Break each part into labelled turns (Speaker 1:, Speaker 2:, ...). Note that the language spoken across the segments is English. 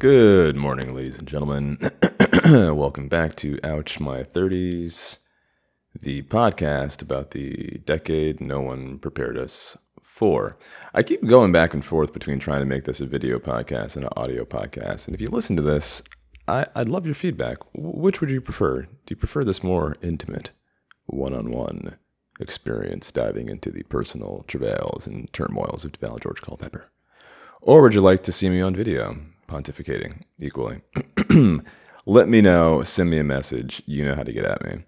Speaker 1: Good morning, ladies and gentlemen. Welcome back to Ouch My 30s, the podcast about the decade no one prepared us for. I keep going back and forth between trying to make this a video podcast and an audio podcast. And if you listen to this, I, would love your feedback. Which would you prefer? Do you prefer this more intimate, one on one experience diving into the personal travails and turmoils of Val George Culpepper? Or would you like to see me on video? Pontificating equally. Let me know. Send me a message. You know how to get at me.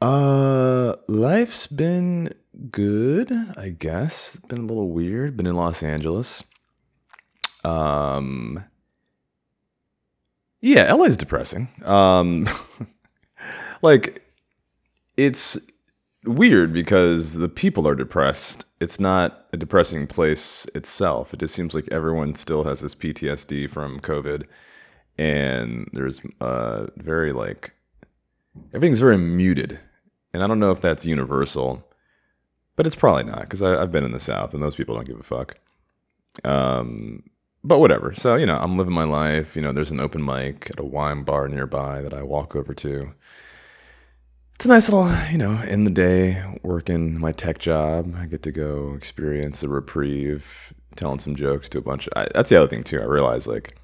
Speaker 1: Uh, life's been good, I guess. Been a little weird. Been in Los Angeles. Um, yeah, LA's depressing. Um, like it's weird because the people are depressed. It's not a depressing place itself. It just seems like everyone still has this PTSD from COVID, and there's uh, very like everything's very muted. And I don't know if that's universal, but it's probably not because I've been in the South and those people don't give a fuck. Um, but whatever. So you know, I'm living my life. You know, there's an open mic at a wine bar nearby that I walk over to it's a nice little, you know, in the day working my tech job. I get to go experience a reprieve, telling some jokes to a bunch. Of, I, that's the other thing too. I realize like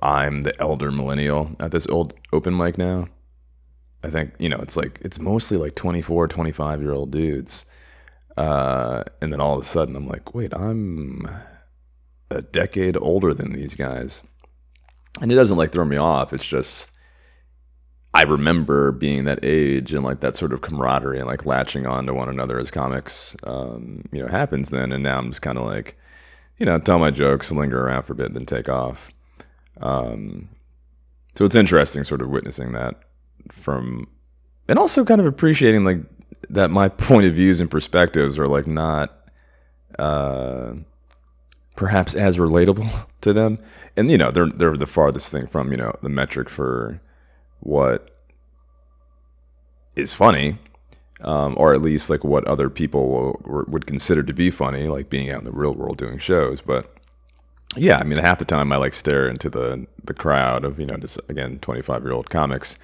Speaker 1: I'm the elder millennial at this old open mic now. I think you know it's like it's mostly like 24, 25 year old dudes, uh, and then all of a sudden I'm like, wait, I'm a decade older than these guys, and it doesn't like throw me off. It's just I remember being that age and like that sort of camaraderie and like latching on to one another as comics, um, you know, happens then. And now I'm just kind of like, you know, tell my jokes, linger around for a bit, then take off. Um, so it's interesting sort of witnessing that from, and also kind of appreciating like that my point of views and perspectives are like not, uh, perhaps as relatable to them. And, you know, they're, they're the farthest thing from, you know, the metric for, what is funny, um, or at least like what other people will, would consider to be funny, like being out in the real world doing shows. But yeah, I mean, half the time I like stare into the the crowd of you know just again twenty five year old comics,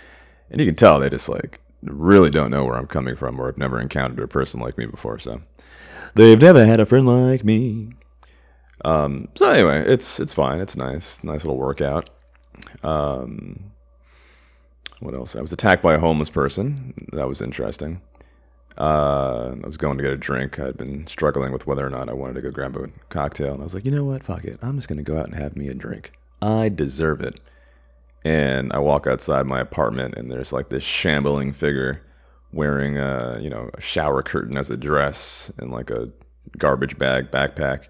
Speaker 1: and you can tell they just like really don't know where I'm coming from, or have never encountered a person like me before. So they've never had a friend like me. Um, so anyway, it's it's fine. It's nice, nice little workout. Um, what else? I was attacked by a homeless person. That was interesting. Uh, I was going to get a drink. I'd been struggling with whether or not I wanted to go grab a cocktail. And I was like, you know what? Fuck it. I'm just going to go out and have me a drink. I deserve it. And I walk outside my apartment, and there's like this shambling figure wearing a, you know, a shower curtain as a dress and like a garbage bag backpack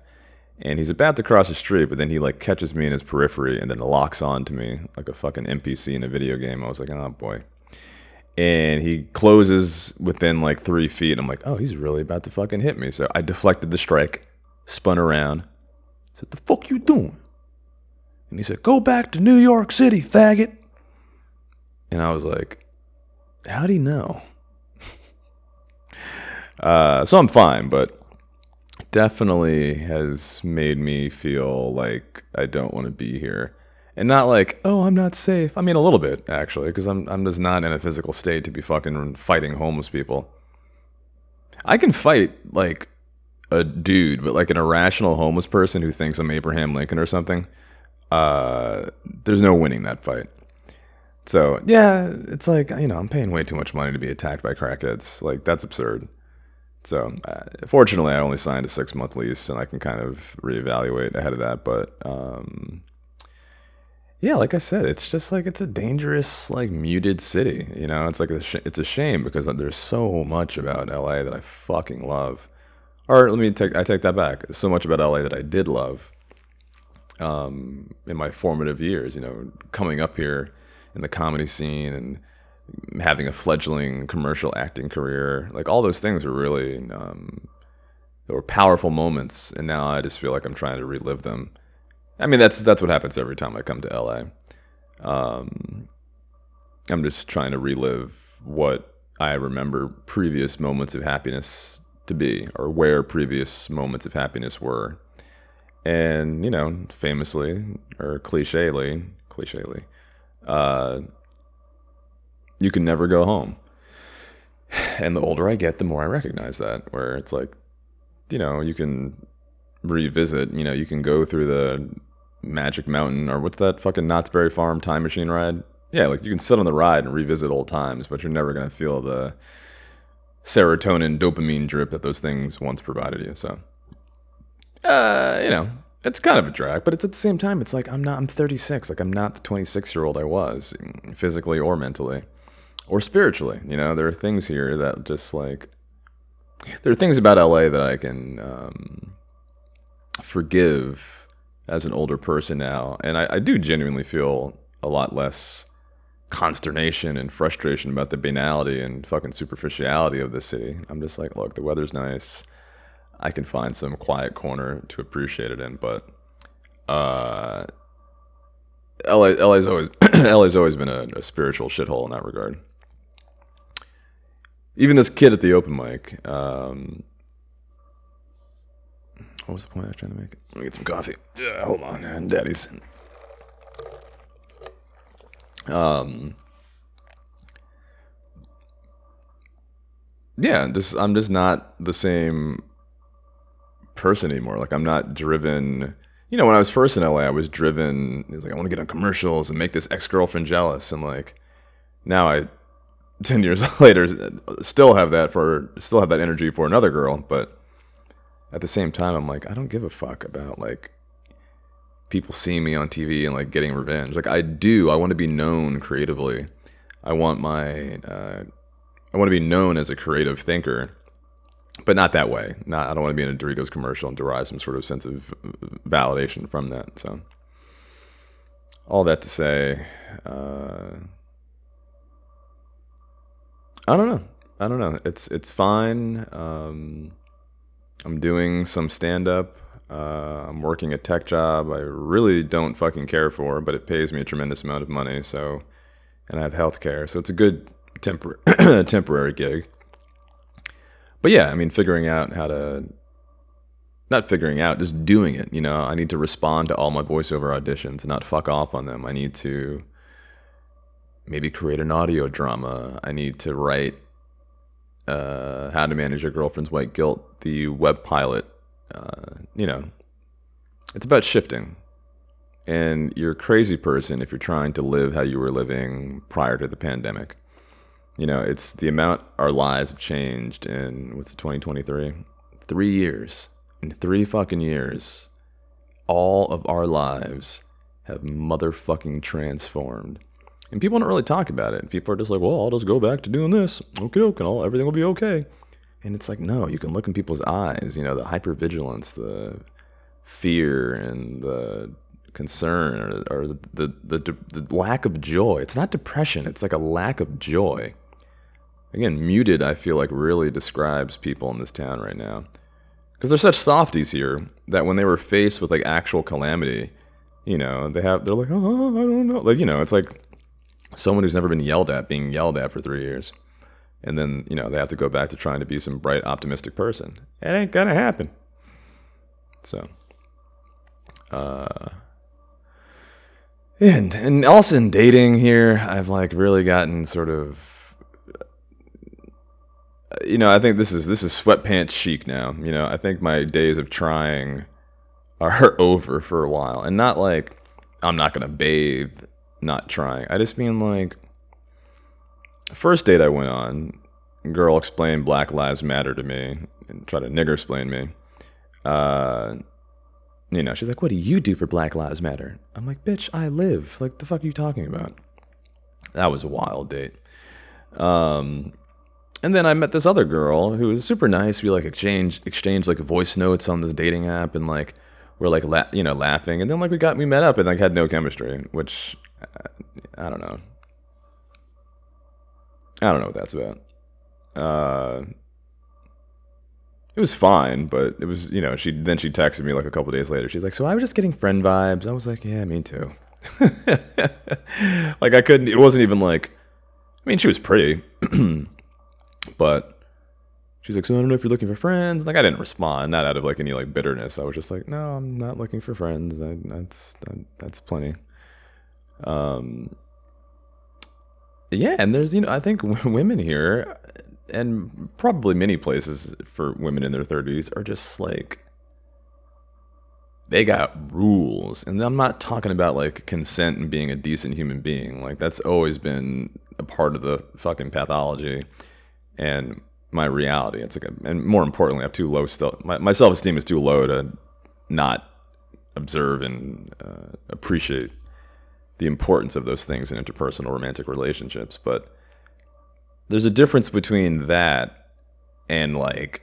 Speaker 1: and he's about to cross the street, but then he like catches me in his periphery and then locks on to me like a fucking NPC in a video game. I was like, oh boy. And he closes within like three feet. I'm like, oh, he's really about to fucking hit me. So I deflected the strike, spun around, said, the fuck you doing? And he said, go back to New York City, faggot. And I was like, how'd he know? uh, so I'm fine, but definitely has made me feel like I don't want to be here. And not like, oh, I'm not safe. I mean, a little bit, actually, because I'm, I'm just not in a physical state to be fucking fighting homeless people. I can fight, like, a dude, but like an irrational homeless person who thinks I'm Abraham Lincoln or something, uh, there's no winning that fight. So, yeah, it's like, you know, I'm paying way too much money to be attacked by crackheads. Like, that's absurd. So, uh, fortunately, I only signed a six month lease, and I can kind of reevaluate ahead of that. But um, yeah, like I said, it's just like it's a dangerous, like muted city. You know, it's like a sh- it's a shame because there's so much about LA that I fucking love. Or let me take I take that back. so much about LA that I did love um, in my formative years. You know, coming up here in the comedy scene and having a fledgling commercial acting career, like all those things were really um, were powerful moments, and now I just feel like I'm trying to relive them. I mean, that's that's what happens every time I come to LA. Um, I'm just trying to relive what I remember previous moments of happiness to be, or where previous moments of happiness were. and you know, famously or clichely, clichely, uh, you can never go home. And the older I get, the more I recognize that. Where it's like, you know, you can revisit. You know, you can go through the Magic Mountain or what's that fucking Knott's Berry Farm time machine ride? Yeah, like you can sit on the ride and revisit old times, but you're never gonna feel the serotonin, dopamine drip that those things once provided you. So, uh, you know, it's kind of a drag, but it's at the same time, it's like I'm not, I'm 36. Like I'm not the 26 year old I was, physically or mentally, or spiritually. You know, there are things here that just like, there are things about LA that I can um, forgive as an older person now, and I, I do genuinely feel a lot less consternation and frustration about the banality and fucking superficiality of the city. I'm just like, look, the weather's nice. I can find some quiet corner to appreciate it in, but uh, LA, LA's always LA's always been a, a spiritual shithole in that regard. Even this kid at the open mic. Um, what was the point I was trying to make? Let me get some coffee. Yeah, hold on, man. Daddy's. Um. Yeah, just I'm just not the same person anymore. Like I'm not driven. You know, when I was first in LA, I was driven. It was like I want to get on commercials and make this ex girlfriend jealous, and like now I, ten years later, still have that for still have that energy for another girl, but at the same time, I'm like I don't give a fuck about like people seeing me on TV and like getting revenge. Like I do, I want to be known creatively. I want my, uh, I want to be known as a creative thinker but not that way. Not I don't want to be in a Doritos commercial and derive some sort of sense of validation from that. So, all that to say, uh, I don't know. I don't know. It's it's fine. Um, I'm doing some stand up. Uh, I'm working a tech job I really don't fucking care for, but it pays me a tremendous amount of money. So, and I have health care, so it's a good tempor- temporary gig but yeah, I mean, figuring out how to not figuring out, just doing it. You know, I need to respond to all my voiceover auditions and not fuck off on them. I need to maybe create an audio drama. I need to write uh, How to Manage Your Girlfriend's White Guilt, the web pilot. Uh, you know, it's about shifting. And you're a crazy person if you're trying to live how you were living prior to the pandemic you know, it's the amount our lives have changed in what's it, 2023? Three years. In three fucking years, all of our lives have motherfucking transformed. And people don't really talk about it. People are just like, well, I'll just go back to doing this. Okay, okay, all, everything will be okay. And it's like, no, you can look in people's eyes, you know, the hypervigilance, the fear, and the concern, or, or the, the, the, the lack of joy. It's not depression, it's like a lack of joy again, muted, I feel like really describes people in this town right now. Because they're such softies here that when they were faced with like actual calamity, you know, they have, they're like, oh, I don't know. Like, you know, it's like someone who's never been yelled at being yelled at for three years. And then, you know, they have to go back to trying to be some bright, optimistic person. It ain't gonna happen. So, uh, and and also in dating here, I've like really gotten sort of you know, I think this is this is sweatpants chic now. You know, I think my days of trying are over for a while, and not like I'm not gonna bathe, not trying. I just mean like first date I went on, girl explained Black Lives Matter to me and tried to nigger explain me. Uh, you know, she's like, "What do you do for Black Lives Matter?" I'm like, "Bitch, I live." Like, the fuck are you talking about? That was a wild date. Um, and then I met this other girl who was super nice. We like exchange exchanged like voice notes on this dating app, and like we're like la- you know laughing. And then like we got we met up and like had no chemistry, which I don't know. I don't know what that's about. Uh, it was fine, but it was you know she then she texted me like a couple days later. She's like, "So I was just getting friend vibes." I was like, "Yeah, me too." like I couldn't. It wasn't even like. I mean, she was pretty. but she's like, so I don't know if you're looking for friends. Like I didn't respond, not out of like any like bitterness. I was just like, no, I'm not looking for friends. I, that's that, that's plenty. Um. Yeah, and there's you know I think women here, and probably many places for women in their 30s are just like they got rules. And I'm not talking about like consent and being a decent human being. Like that's always been a part of the fucking pathology and my reality. It's like, a, and more importantly, I have too low still. My, my self esteem is too low to not observe and uh, appreciate the importance of those things in interpersonal romantic relationships. But there's a difference between that and like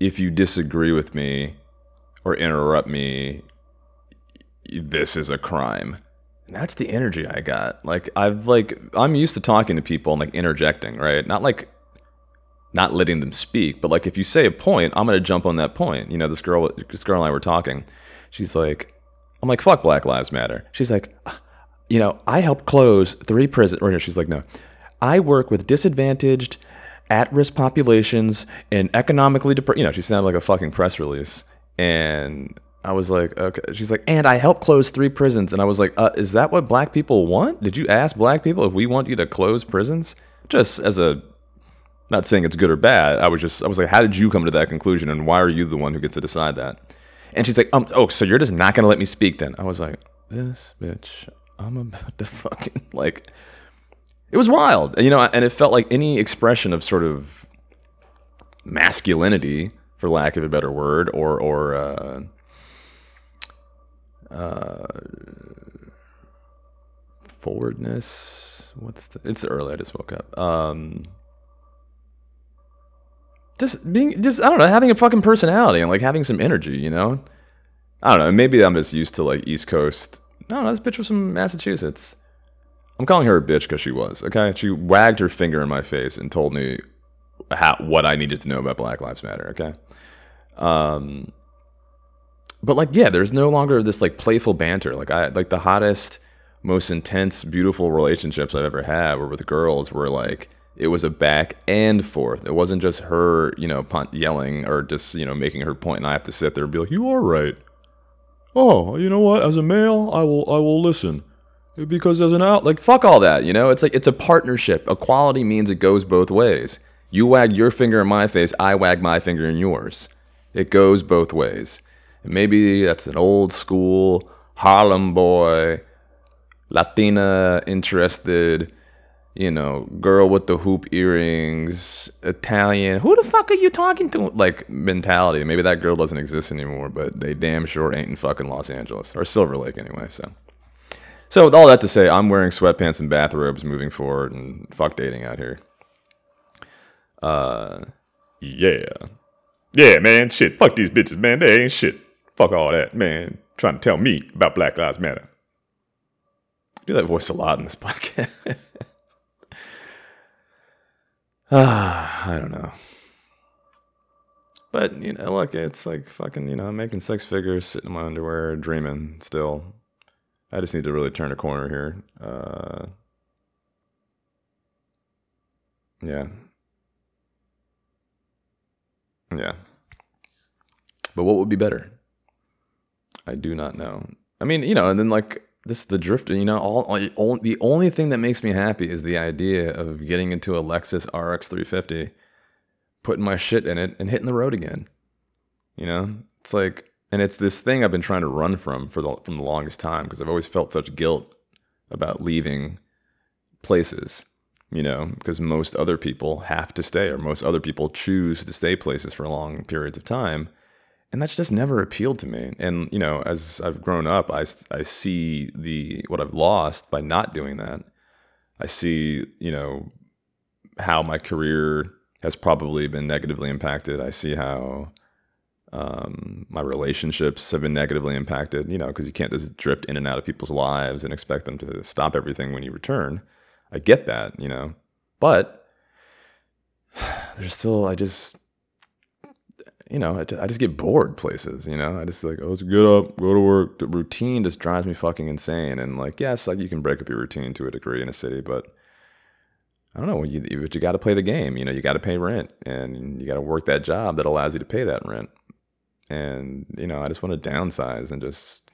Speaker 1: if you disagree with me or interrupt me, this is a crime. And that's the energy I got. Like I've like I'm used to talking to people and like interjecting, right? Not like not letting them speak, but like if you say a point, I'm gonna jump on that point. You know, this girl, this girl and I were talking. She's like, I'm like, fuck Black Lives Matter. She's like, you know, I helped close three prisons. Or she's like, no, I work with disadvantaged at-risk populations and economically depressed. You know, she sounded like a fucking press release, and I was like, okay. She's like, and I helped close three prisons, and I was like, uh, is that what black people want? Did you ask black people if we want you to close prisons? Just as a, not saying it's good or bad. I was just, I was like, how did you come to that conclusion, and why are you the one who gets to decide that? And she's like, um, oh, so you're just not gonna let me speak then? I was like, this bitch, I'm about to fucking like it was wild, you know, and it felt like any expression of sort of masculinity, for lack of a better word, or or uh, uh, forwardness. What's the? It's early. I just woke up. Um, just being, just I don't know, having a fucking personality and like having some energy, you know. I don't know. Maybe I'm just used to like East Coast. Don't know. This bitch was from Massachusetts. I'm calling her a bitch because she was. Okay, she wagged her finger in my face and told me how, what I needed to know about Black Lives Matter. Okay, um, but like, yeah, there's no longer this like playful banter. Like I like the hottest, most intense, beautiful relationships I've ever had were with girls. Were like it was a back and forth. It wasn't just her, you know, yelling or just you know making her point, and I have to sit there and be like, "You are right." Oh, you know what? As a male, I will I will listen because as an out like fuck all that you know it's like it's a partnership equality means it goes both ways you wag your finger in my face i wag my finger in yours it goes both ways and maybe that's an old school harlem boy latina interested you know girl with the hoop earrings italian who the fuck are you talking to like mentality maybe that girl doesn't exist anymore but they damn sure ain't in fucking los angeles or silver lake anyway so so with all that to say, I'm wearing sweatpants and bathrobes moving forward, and fuck dating out here. Uh,
Speaker 2: yeah, yeah, man. Shit, fuck these bitches, man. They ain't shit. Fuck all that, man. Trying to tell me about Black Lives Matter.
Speaker 1: I do that voice a lot in this podcast. Ah, I don't know. But you know, look, it's like fucking, you know, I'm making six figures, sitting in my underwear, dreaming still. I just need to really turn a corner here. Uh, yeah. Yeah. But what would be better? I do not know. I mean, you know, and then like this, is the drifter, you know, all, all, the only thing that makes me happy is the idea of getting into a Lexus RX 350, putting my shit in it, and hitting the road again. You know, it's like and it's this thing I've been trying to run from for the from the longest time because I've always felt such guilt about leaving places, you know, because most other people have to stay or most other people choose to stay places for long periods of time. And that's just never appealed to me. And, you know, as I've grown up, I, I see the what I've lost by not doing that. I see, you know, how my career has probably been negatively impacted. I see how um, my relationships have been negatively impacted, you know, because you can't just drift in and out of people's lives and expect them to stop everything when you return. I get that, you know, but there's still, I just, you know, I, just get bored places, you know, I just like, oh, let's get up, go to work. The routine just drives me fucking insane. And like, yes, like you can break up your routine to a degree in a city, but I don't know, you, but you got to play the game. You know, you got to pay rent and you got to work that job that allows you to pay that rent. And, you know, I just want to downsize and just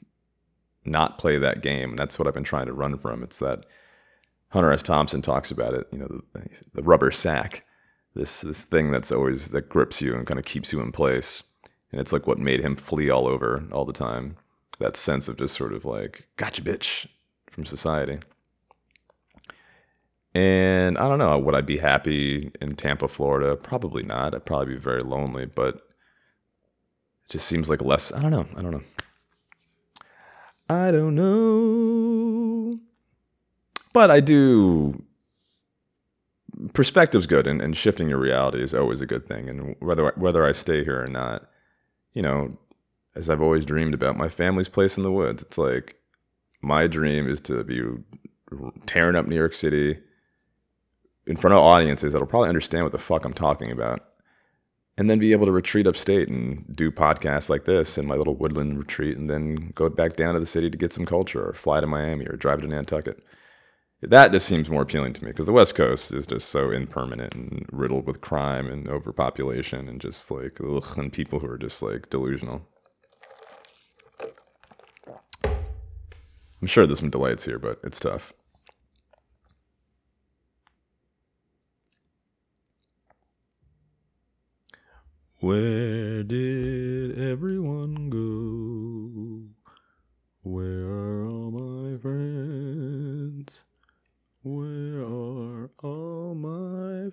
Speaker 1: not play that game. And that's what I've been trying to run from. It's that Hunter S. Thompson talks about it, you know, the, the rubber sack, this, this thing that's always, that grips you and kind of keeps you in place. And it's like what made him flee all over all the time. That sense of just sort of like, gotcha, bitch, from society. And I don't know, would I be happy in Tampa, Florida? Probably not. I'd probably be very lonely, but it just seems like less. I don't know. I don't know. I don't know. But I do. Perspective's good, and, and shifting your reality is always a good thing. And whether whether I stay here or not, you know, as I've always dreamed about my family's place in the woods, it's like my dream is to be tearing up New York City in front of audiences that'll probably understand what the fuck I'm talking about. And then be able to retreat upstate and do podcasts like this in my little woodland retreat and then go back down to the city to get some culture or fly to Miami or drive to Nantucket. That just seems more appealing to me because the West Coast is just so impermanent and riddled with crime and overpopulation and just like, ugh, and people who are just like delusional. I'm sure there's some delights here, but it's tough. Where did everyone go? Where are all my friends? Where are all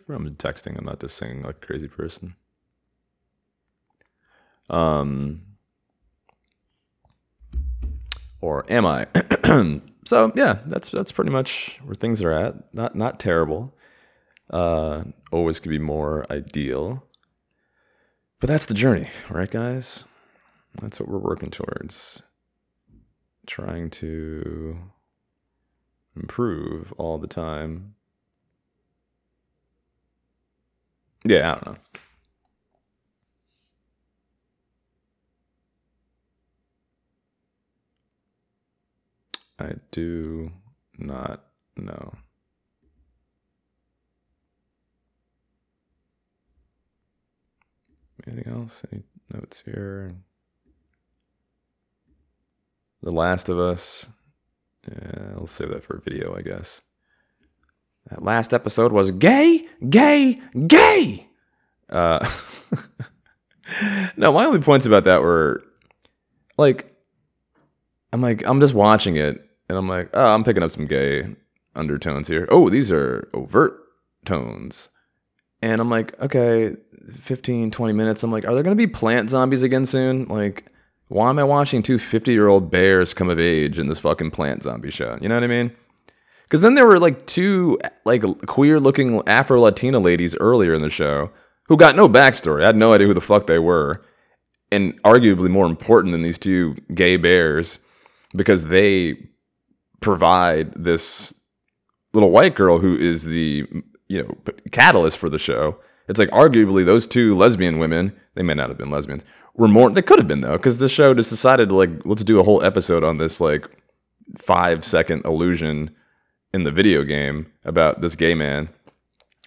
Speaker 1: I'm texting, I'm not just singing like a crazy person. Um, or am I? so yeah, that's that's pretty much where things are at. Not not terrible. Uh, always could be more ideal. But that's the journey, right, guys? That's what we're working towards. Trying to improve all the time. Yeah, I don't know. I do not know. Anything else? Any notes here? The Last of Us. Yeah, I'll save that for a video, I guess. That last episode was gay, gay, gay. Uh, no, my only points about that were like, I'm like, I'm just watching it and I'm like, oh, I'm picking up some gay undertones here. Oh, these are overt tones. And I'm like, okay, 15, 20 minutes. I'm like, are there going to be plant zombies again soon? Like, why am I watching two 50 year old bears come of age in this fucking plant zombie show? You know what I mean? Because then there were like two like queer looking Afro Latina ladies earlier in the show who got no backstory. I had no idea who the fuck they were. And arguably more important than these two gay bears because they provide this little white girl who is the you know catalyst for the show it's like arguably those two lesbian women, they may not have been lesbians, were more. They could have been though, because the show just decided to like let's do a whole episode on this like five second illusion in the video game about this gay man.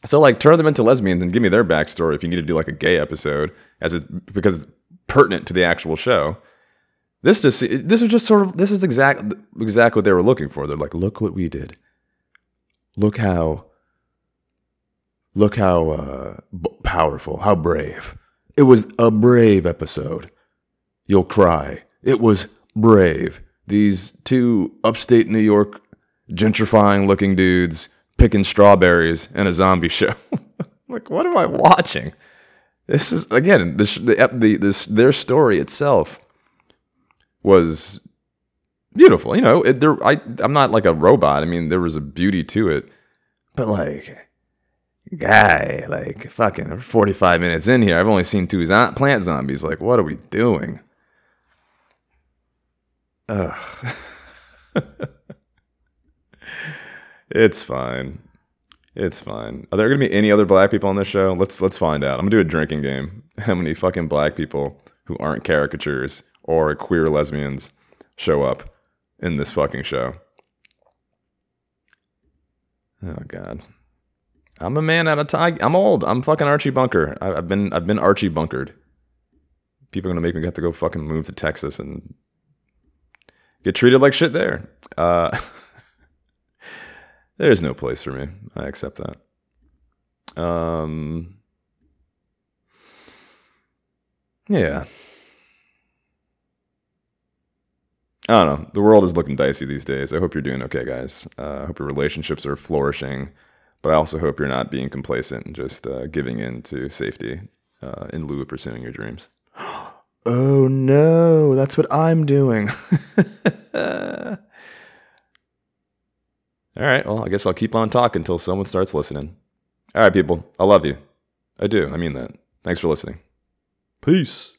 Speaker 1: So like turn them into lesbians and give me their backstory if you need to do like a gay episode, as it because it's pertinent to the actual show. This just this is just sort of this is exact exact what they were looking for. They're like, look what we did. Look how Look how uh, b- powerful, how brave. It was a brave episode. You'll cry. It was brave. These two upstate New York gentrifying looking dudes picking strawberries in a zombie show. like, what am I watching? This is again this the, the this their story itself was beautiful. You know, it, there I I'm not like a robot. I mean, there was a beauty to it, but like guy, like fucking 45 minutes in here, I've only seen two zo- plant zombies. Like, what are we doing? Ugh. it's fine. It's fine. Are there gonna be any other black people on this show? Let's let's find out. I'm gonna do a drinking game. How many fucking black people who aren't caricatures or queer lesbians show up in this fucking show? Oh god. I'm a man out of time. I'm old. I'm fucking Archie Bunker. I, I've been I've been Archie Bunkered. People are gonna make me have to go fucking move to Texas and get treated like shit there. Uh, there's no place for me. I accept that. Um, yeah. I don't know. The world is looking dicey these days. I hope you're doing okay, guys. Uh, I hope your relationships are flourishing, but I also hope you're not being complacent and just uh, giving in to safety uh, in lieu of pursuing your dreams. oh no, that's what I'm doing. All right, well, I guess I'll keep on talking until someone starts listening. All right, people, I love you. I do. I mean that. Thanks for listening. Peace.